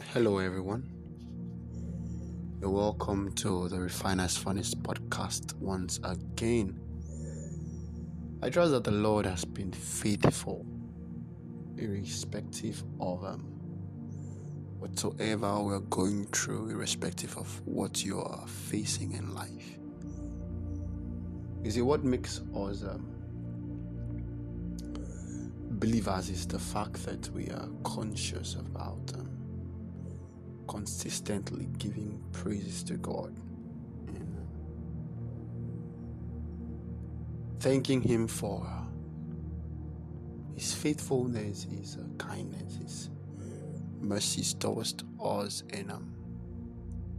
Hello, everyone. Welcome to the Refiner's Furnace podcast once again. I trust that the Lord has been faithful, irrespective of um, whatsoever we're going through, irrespective of what you are facing in life. You see, what makes us um, believers is the fact that we are conscious about um, consistently giving praises to God and thanking Him for His faithfulness, His uh, kindness, His mercies towards us and um,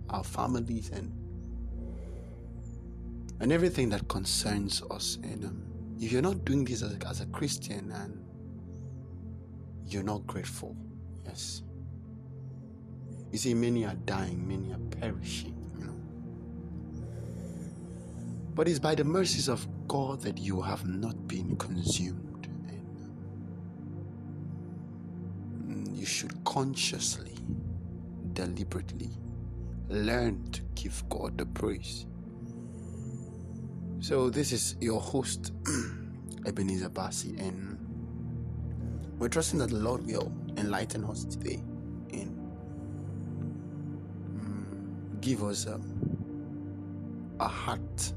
our families and and everything that concerns us. And um, if you're not doing this as as a Christian and you're not grateful, yes. You see, many are dying, many are perishing, you know. But it's by the mercies of God that you have not been consumed. And you should consciously, deliberately learn to give God the praise. So, this is your host, Ebenezer Bassi, and we're trusting that the Lord will enlighten us today give us um, a heart,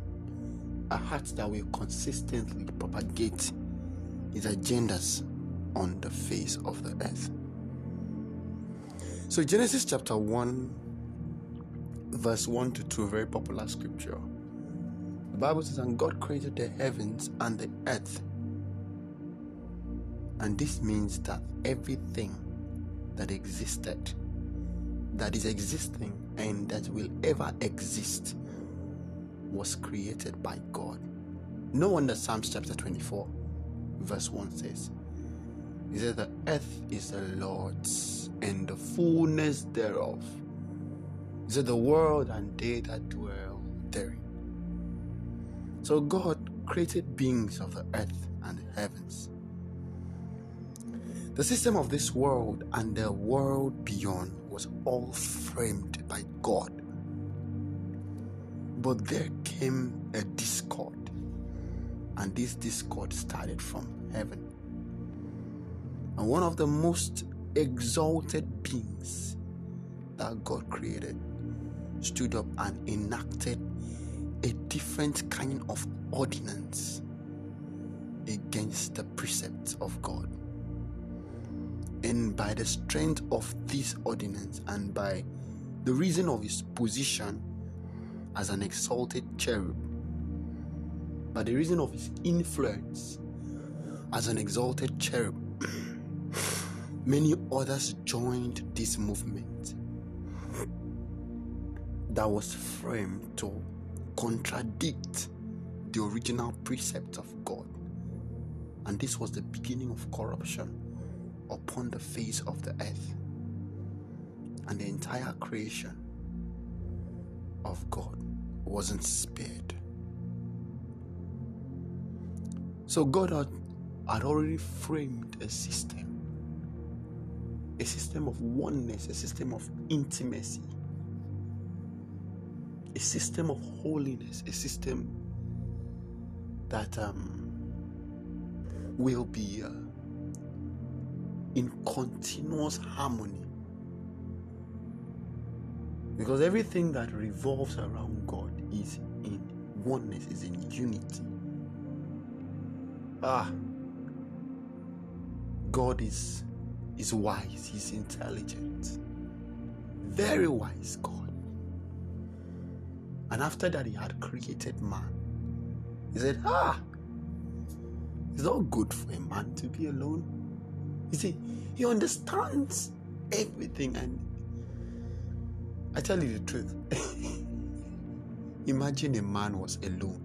a heart that will consistently propagate His agendas on the face of the earth. So, Genesis chapter 1, verse 1 to 2, very popular scripture. The Bible says, And God created the heavens and the earth. And this means that everything that existed, that is existing, and that will ever exist was created by God. No wonder Psalms chapter 24, verse 1 says, He said, The earth is the Lord's and the fullness thereof. He said, The world and they that dwell therein. So God created beings of the earth and the heavens. The system of this world and the world beyond was all framed by God. But there came a discord, and this discord started from heaven. And one of the most exalted beings that God created stood up and enacted a different kind of ordinance against the precepts of God. And by the strength of this ordinance and by the reason of his position as an exalted cherub, by the reason of his influence as an exalted cherub, many others joined this movement that was framed to contradict the original precept of God. And this was the beginning of corruption upon the face of the earth. And the entire creation of God wasn't spared. So God had, had already framed a system, a system of oneness, a system of intimacy, a system of holiness, a system that um, will be uh, in continuous harmony. Because everything that revolves around God is in oneness, is in unity. Ah, God is, is wise, He's intelligent, very wise God. And after that, He had created man. He said, Ah, it's not good for a man to be alone. You see, he understands everything. And I tell you the truth. Imagine a man was alone.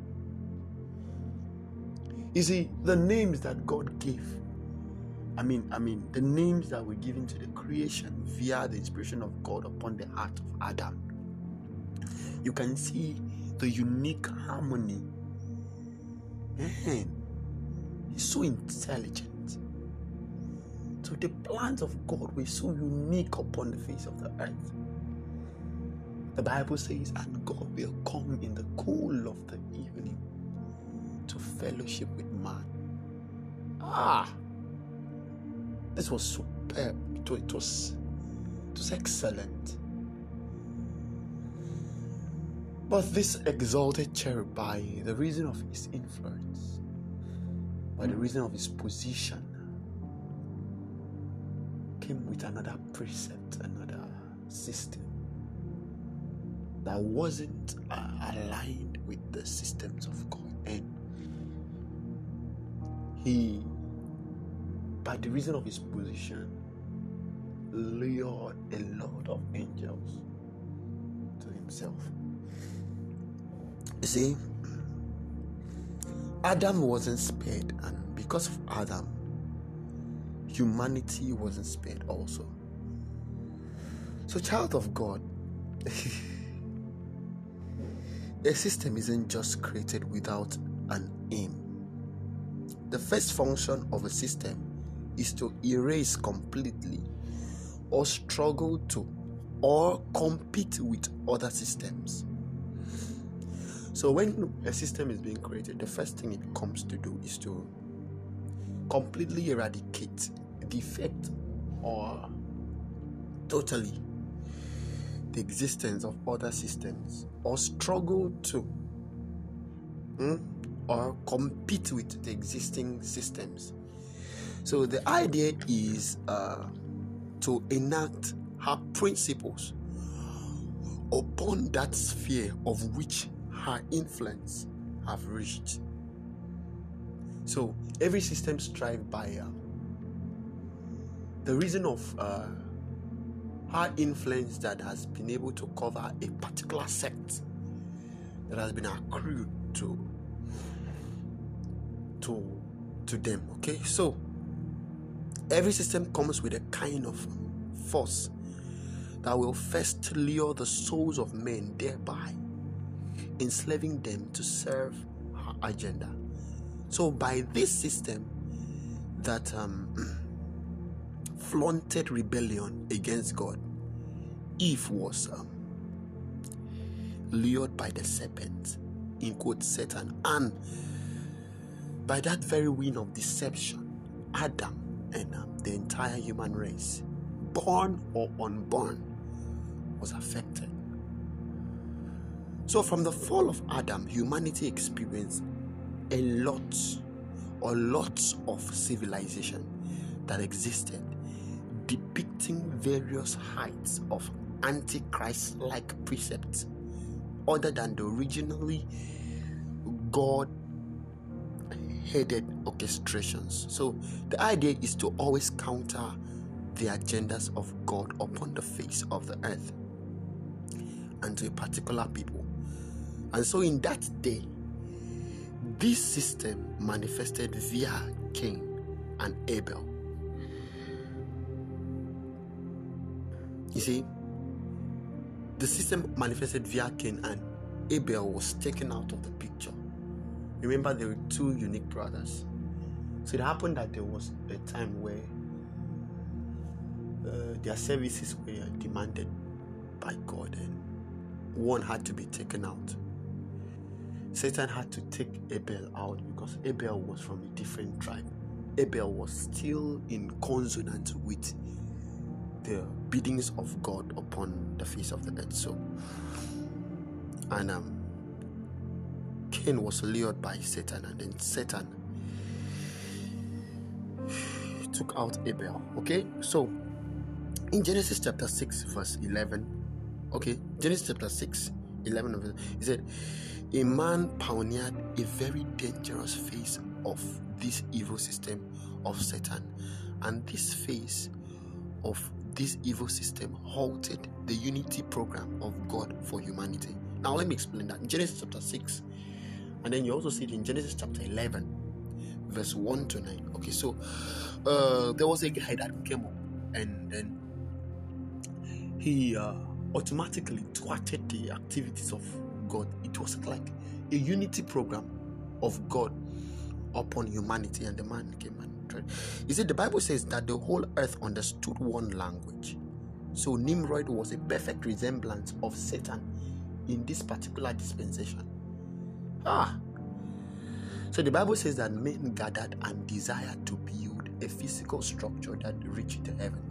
You see, the names that God gave, I mean, I mean, the names that were given to the creation via the inspiration of God upon the heart of Adam, you can see the unique harmony. Man, he's so intelligent. The plans of God were so unique upon the face of the earth. The Bible says, and God will come in the cool of the evening to fellowship with man. Ah, this was superb. It was, it was, it was excellent. But this exalted cherub, by the reason of his influence, by the reason of his position, with another precept, another system that wasn't uh, aligned with the systems of God. And he, by the reason of his position, lured a lot of angels to himself. You see, Adam wasn't spared, and because of Adam, humanity wasn't spared also. So, child of God, a system isn't just created without an aim. The first function of a system is to erase completely or struggle to or compete with other systems. So, when a system is being created, the first thing it comes to do is to completely eradicate, defect, or totally the existence of other systems or struggle to hmm, or compete with the existing systems. So the idea is uh, to enact her principles upon that sphere of which her influence have reached. So every system strive by uh, the reason of uh, her influence that has been able to cover a particular sect that has been accrued to to to them. Okay, so every system comes with a kind of force that will first lure the souls of men, thereby enslaving them to serve her agenda. So, by this system that um, flaunted rebellion against God, Eve was um, lured by the serpent, in quote Satan, and by that very wind of deception, Adam and um, the entire human race, born or unborn, was affected. So, from the fall of Adam, humanity experienced a lot or lots of civilization that existed, depicting various heights of antichrist like precepts other than the originally God headed orchestrations. So the idea is to always counter the agendas of God upon the face of the earth and to a particular people. And so in that day, this system manifested via Cain and Abel. You see, the system manifested via Cain and Abel was taken out of the picture. Remember, there were two unique brothers. So it happened that there was a time where uh, their services were demanded by God and one had to be taken out. Satan had to take Abel out because Abel was from a different tribe. Abel was still in consonance with the biddings of God upon the face of the earth. So, and um, Cain was lured by Satan, and then Satan took out Abel. Okay, so in Genesis chapter 6, verse 11, okay, Genesis chapter 6, 11, he said, A man pioneered a very dangerous phase of this evil system of Satan, and this phase of this evil system halted the unity program of God for humanity. Now, let me explain that. In Genesis chapter 6, and then you also see it in Genesis chapter 11, verse 1 to 9. Okay, so uh, there was a guy that came up and then he uh, automatically thwarted the activities of God. It was like a unity program of God upon humanity, and the man came and tried You see, the Bible says that the whole earth understood one language. So Nimrod was a perfect resemblance of Satan in this particular dispensation. Ah. So the Bible says that men gathered and desired to build a physical structure that reached the heavens.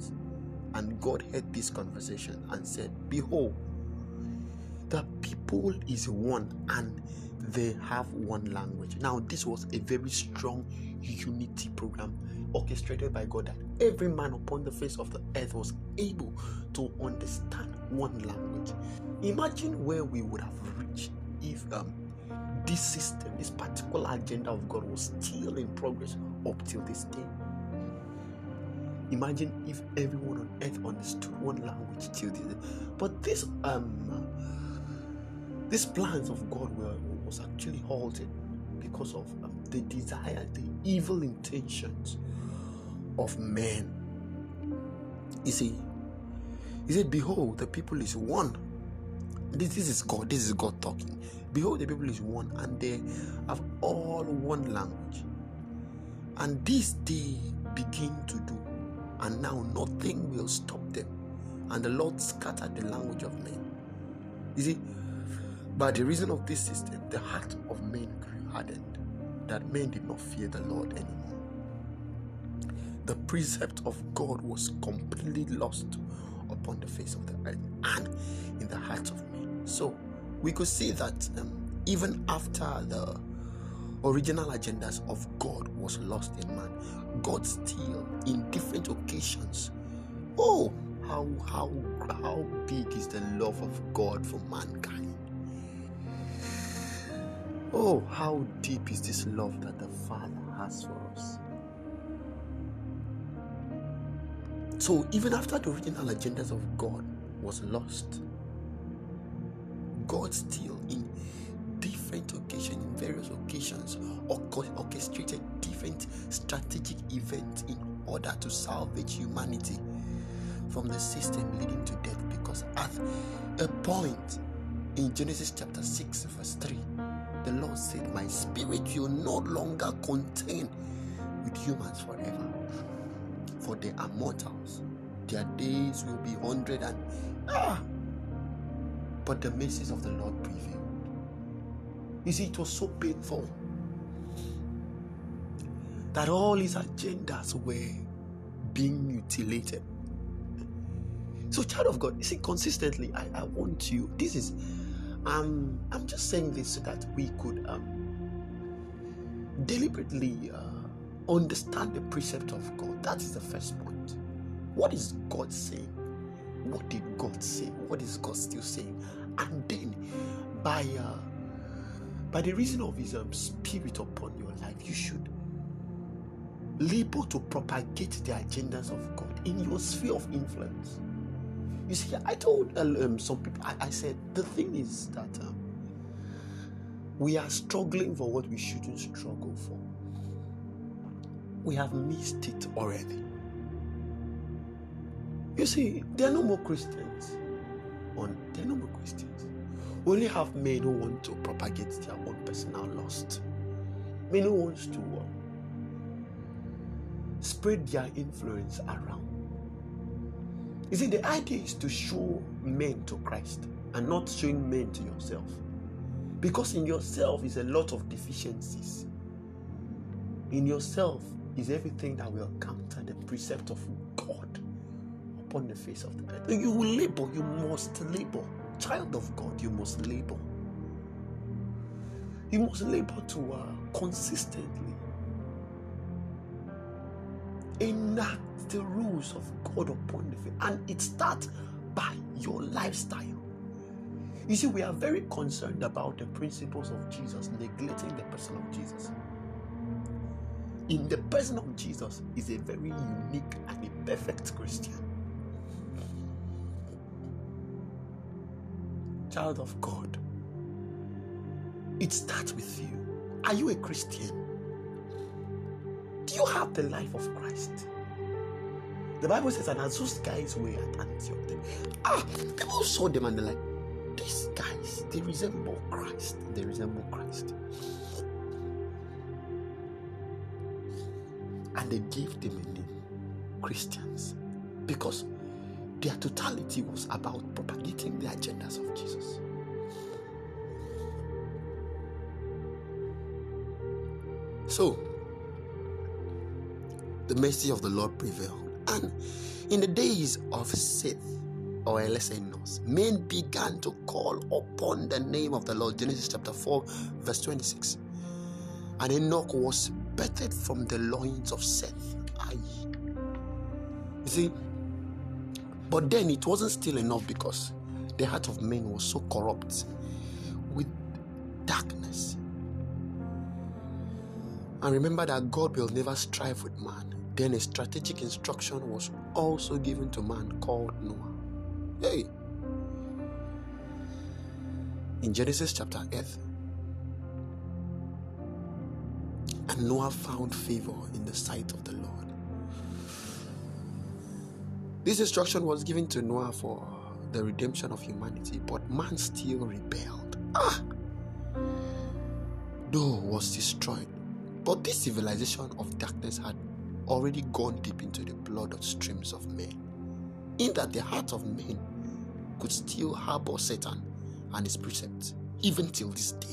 God heard this conversation and said, Behold, the people is one and they have one language. Now, this was a very strong unity program orchestrated by God that every man upon the face of the earth was able to understand one language. Imagine where we would have reached if um, this system, this particular agenda of God was still in progress up till this day. Imagine if everyone on earth understood one language till this. But this um these plans of God were was actually halted because of um, the desire, the evil intentions of men. You see, he said, Behold, the people is one. This, this is God, this is God talking. Behold, the people is one, and they have all one language. And this they begin to do, and now nothing will stop them. And the Lord scattered the language of men. You see, by the reason of this system, the heart of men grew hardened, that men did not fear the Lord anymore. The precept of God was completely lost upon the face of the earth and in the hearts of men. So we could see that um, even after the original agendas of God was lost in man, God still, in different occasions, oh, how how how big is the love of God for mankind? Oh, how deep is this love that the Father has for us? So, even after the original agendas of God was lost, God still, in different occasions, in various occasions, orchestrated different strategic events in order to salvage humanity from the system leading to death. Because at a point in Genesis chapter 6, verse 3, the Lord said, My spirit will no longer contain with humans forever. For they are mortals. Their days will be hundred and ah but the mercies of the Lord prevailed. You see, it was so painful that all his agendas were being mutilated. So, child of God, you see, consistently, I, I want you. This is um, I'm just saying this so that we could um, deliberately uh, understand the precept of God. That is the first point. What is God saying? What did God say? What is God still saying? And then, by uh, by the reason of His um, Spirit upon your life, you should labor to propagate the agendas of God in your sphere of influence. You see, I told uh, um, some people, I, I, said, the thing is that um, we are struggling for what we shouldn't struggle for. We have missed it already. You see, there are no more Christians. On there are no more Christians. Only have men who want to propagate their own personal lust. Men who wants to uh, spread their influence around. You see, the idea is to show men to Christ and not showing men to yourself. Because in yourself is a lot of deficiencies. In yourself is everything that will counter the precept of God upon the face of the earth. You will labor, you must labor. Child of God, you must labor. You must labor to uh, consistently enact the rules of God upon the faith. And it starts by your lifestyle. You see, we are very concerned about the principles of Jesus, neglecting the person of Jesus. In the person of Jesus is a very unique and a perfect Christian. Child of God, it starts with you. Are you a Christian? Do you have the life of Christ? The Bible says, and as those guys were at Antioch, ah, people saw them and they're like, these guys, they resemble Christ. They resemble Christ. And they gave them a name Christians because their totality was about propagating the agendas of Jesus. So, the mercy of the Lord prevailed. And in the days of Seth, or let's say men began to call upon the name of the Lord. Genesis chapter 4, verse 26. And Enoch was birthed from the loins of Seth. Aye. You see, but then it wasn't still enough because the heart of men was so corrupt with darkness. And remember that God will never strive with man. Then a strategic instruction was also given to man called Noah. Hey! In Genesis chapter 8, and Noah found favor in the sight of the Lord. This instruction was given to Noah for the redemption of humanity, but man still rebelled. Ah! Noah was destroyed, but this civilization of darkness had already gone deep into the blood of streams of men, in that the heart of men could still harbor Satan and his precepts, even till this day.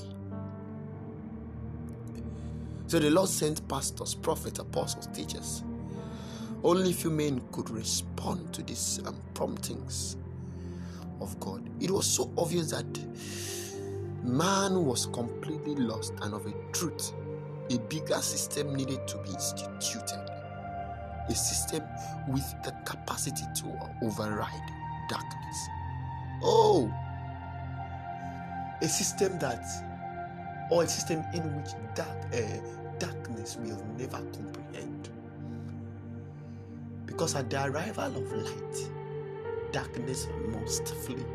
So the Lord sent pastors, prophets, apostles, teachers. Only few men could respond to these um, promptings of God. It was so obvious that man was completely lost, and of a truth, a bigger system needed to be instituted. A system with the capacity to override darkness. Oh, a system that, or a system in which dark, uh, darkness will never comprehend. Because at the arrival of light, darkness must flee.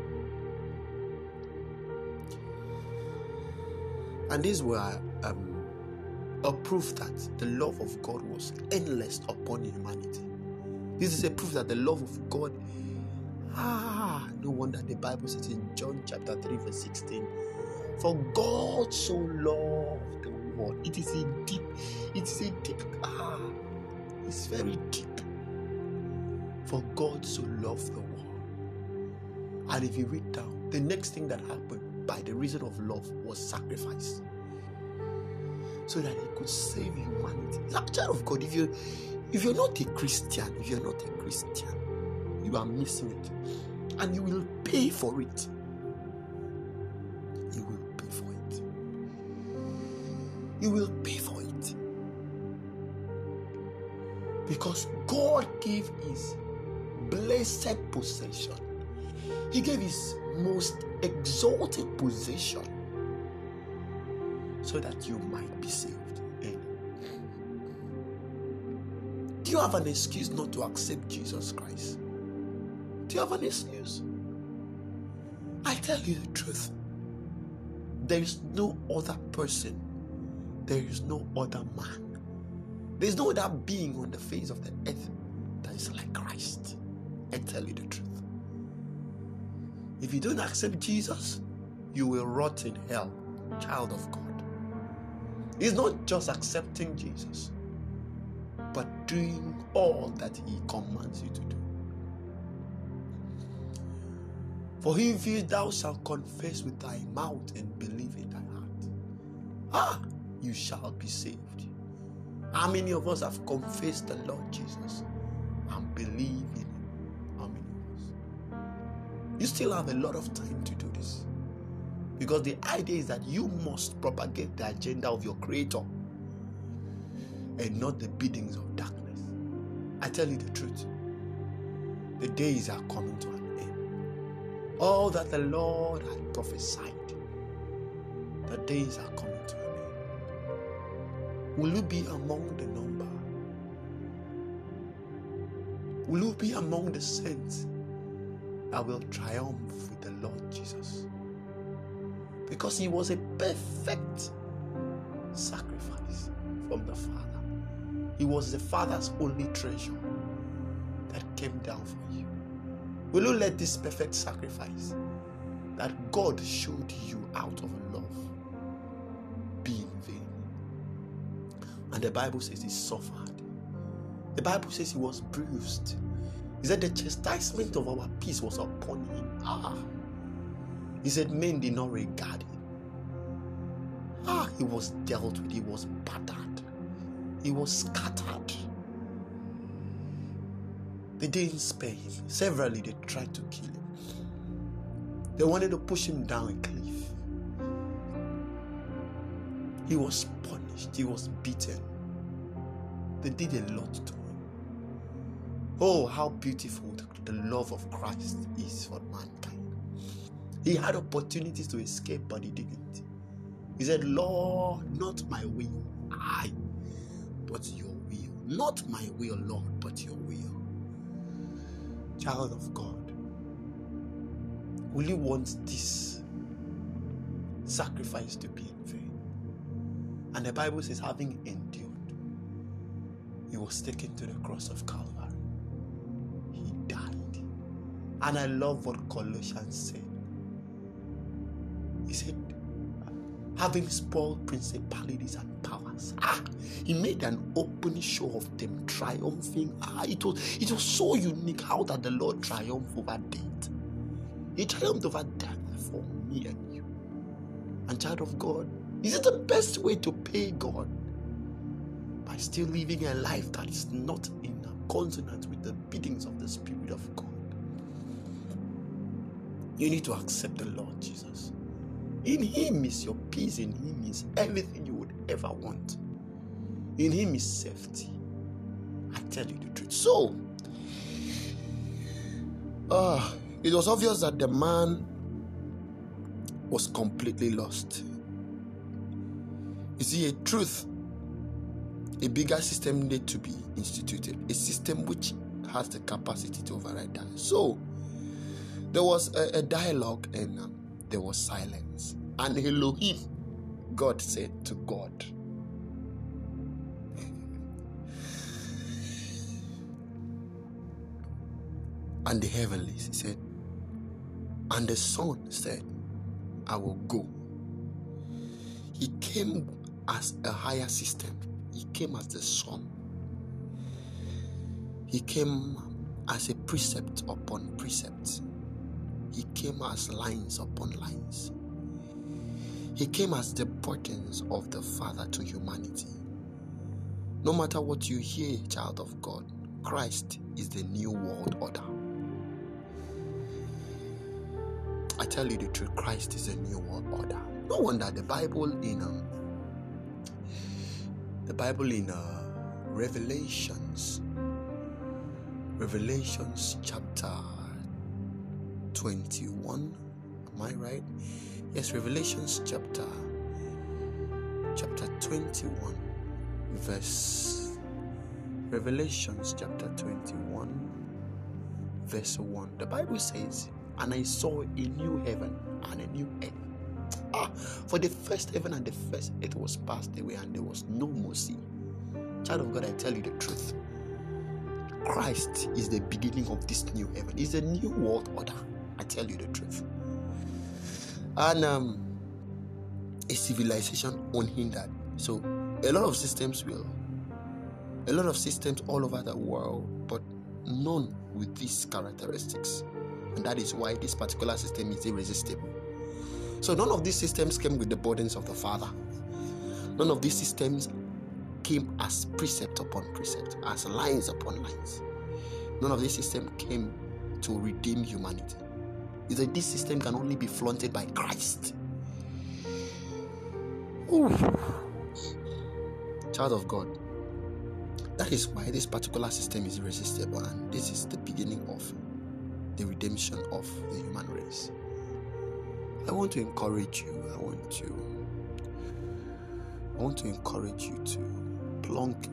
And these were um, a proof that the love of God was endless upon humanity. This is a proof that the love of God, ah, no wonder the Bible says in John chapter 3, verse 16, for God so loved the world. It is a deep, it is a deep, ah, it's very deep. For God so loved the world. And if you read down, the next thing that happened by the reason of love was sacrifice. So that he could save humanity. Like child of God, if you if you're not a Christian, if you're not a Christian, you are missing it. And you will pay for it. You will pay for it. You will pay for it. Because God gave his blessed possession he gave his most exalted possession so that you might be saved. Do you have an excuse not to accept Jesus Christ? Do you have an excuse? I tell you the truth. There is no other person, there is no other man, there is no other being on the face of the earth that is like Christ. I tell you the truth. If you don't accept Jesus, you will rot in hell, child of God. It's not just accepting Jesus, but doing all that He commands you to do. For if thou shalt confess with thy mouth and believe in thy heart, ah, you shall be saved. How many of us have confessed the Lord Jesus and believe in you still have a lot of time to do this. Because the idea is that you must propagate the agenda of your Creator and not the biddings of darkness. I tell you the truth. The days are coming to an end. All that the Lord had prophesied, the days are coming to an end. Will you be among the number? Will you be among the saints I will triumph with the Lord Jesus. Because he was a perfect sacrifice from the Father. He was the Father's only treasure that came down for you. Will you let this perfect sacrifice that God showed you out of love be in vain? And the Bible says he suffered The Bible says he was bruised. He said the chastisement of our peace was upon him. Ah. He said men did not regard him. Ah, he was dealt with, he was battered, he was scattered. They didn't spare him. Severally, they tried to kill him. They wanted to push him down a cliff. He was punished, he was beaten. They did a lot to him. Oh, how beautiful the love of Christ is for mankind. He had opportunities to escape, but he didn't. He said, Lord, not my will, I, but your will. Not my will, Lord, but your will. Child of God, will you want this sacrifice to be in vain? And the Bible says, having endured, he was taken to the cross of Calvary. And I love what Colossians said. He said, having spoiled principalities and powers. Ah, he made an open show of them triumphing. Ah, it was it was so unique how that the Lord triumphed over death. He triumphed over death for me and you. And child of God, is it the best way to pay God? By still living a life that is not in consonance with the biddings of the Spirit of God. You need to accept the Lord Jesus. In Him is your peace, in Him is everything you would ever want. In Him is safety. I tell you the truth. So, uh, it was obvious that the man was completely lost. You see, a truth, a bigger system needed to be instituted, a system which has the capacity to override that. So, there was a, a dialogue and um, there was silence. And Elohim, God said to God, and the heavenlies, he said, and the Son said, I will go. He came as a higher system, he came as the Son. He came as a precept upon precept. He came as lines upon lines. He came as the burdens of the Father to humanity. No matter what you hear, child of God, Christ is the new world order. I tell you the truth, Christ is a new world order. No wonder the Bible in um, the Bible in uh, Revelations, Revelations chapter 21. Am I right? Yes, Revelations chapter chapter 21 verse Revelations chapter 21 verse 1. The Bible says, "And I saw a new heaven and a new earth. Ah, for the first heaven and the first earth was passed away, and there was no more sea." Child of God, I tell you the truth. Christ is the beginning of this new heaven. It's a new world order. I tell you the truth. And um, a civilization unhindered. So a lot of systems will, a lot of systems all over the world, but none with these characteristics. And that is why this particular system is irresistible. So none of these systems came with the burdens of the Father. None of these systems came as precept upon precept, as lines upon lines. None of this system came to redeem humanity. Is that this system can only be flaunted by Christ. Ooh. Child of God. That is why this particular system is irresistible, and this is the beginning of the redemption of the human race. I want to encourage you. I want to. I want to encourage you to plunk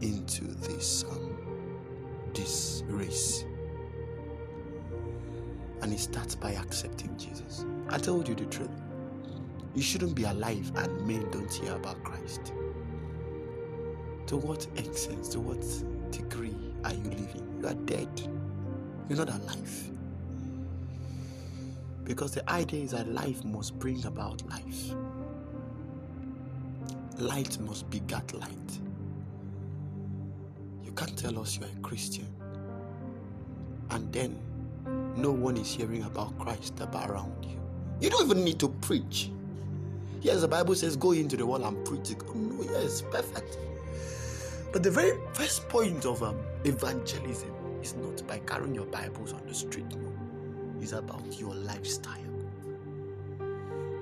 into this um, this race. And it starts by accepting Jesus. I told you the truth. You shouldn't be alive and men don't hear about Christ. To what extent, to what degree are you living? You are dead. You're not alive. Because the idea is that life must bring about life. Light must beget light. You can't tell us you're a Christian and then no one is hearing about Christ around you. You don't even need to preach. Yes, the Bible says, go into the world and preach. No, yes, perfect. But the very first point of um, evangelism is not by carrying your Bibles on the street. No. It's about your lifestyle.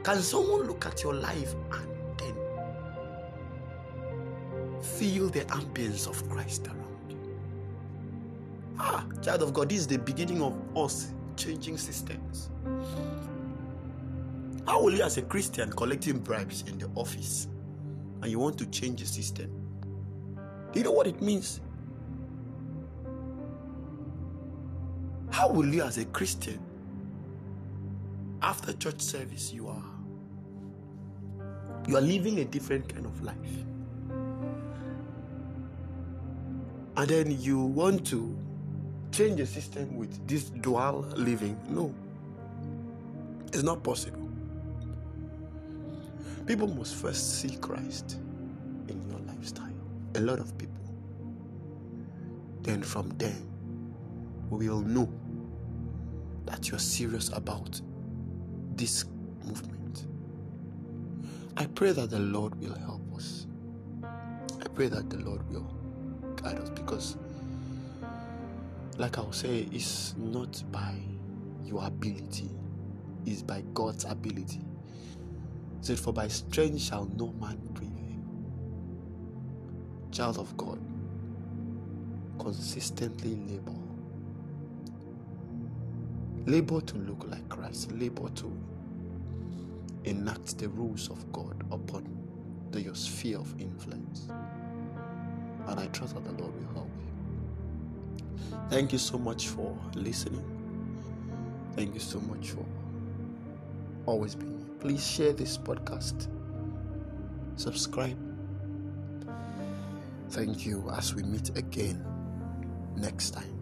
Can someone look at your life and then feel the ambience of Christ around child of God, this is the beginning of us changing systems. How will you, as a Christian, collecting bribes in the office and you want to change the system? Do you know what it means? How will you, as a Christian, after church service, you are you are living a different kind of life, and then you want to change the system with this dual living? No, it's not possible. People must first see Christ in your lifestyle. A lot of people. Then from there, we will know that you're serious about this movement. I pray that the Lord will help us. I pray that the Lord will guide us because, like I'll say, it's not by your ability, it's by God's ability said, For by strength shall no man prevail. Child of God, consistently labor. Labor to look like Christ, labor to enact the rules of God upon the, your sphere of influence. And I trust that the Lord will help. Thank you so much for listening. Thank you so much for always being here. please share this podcast. Subscribe. Thank you as we meet again next time.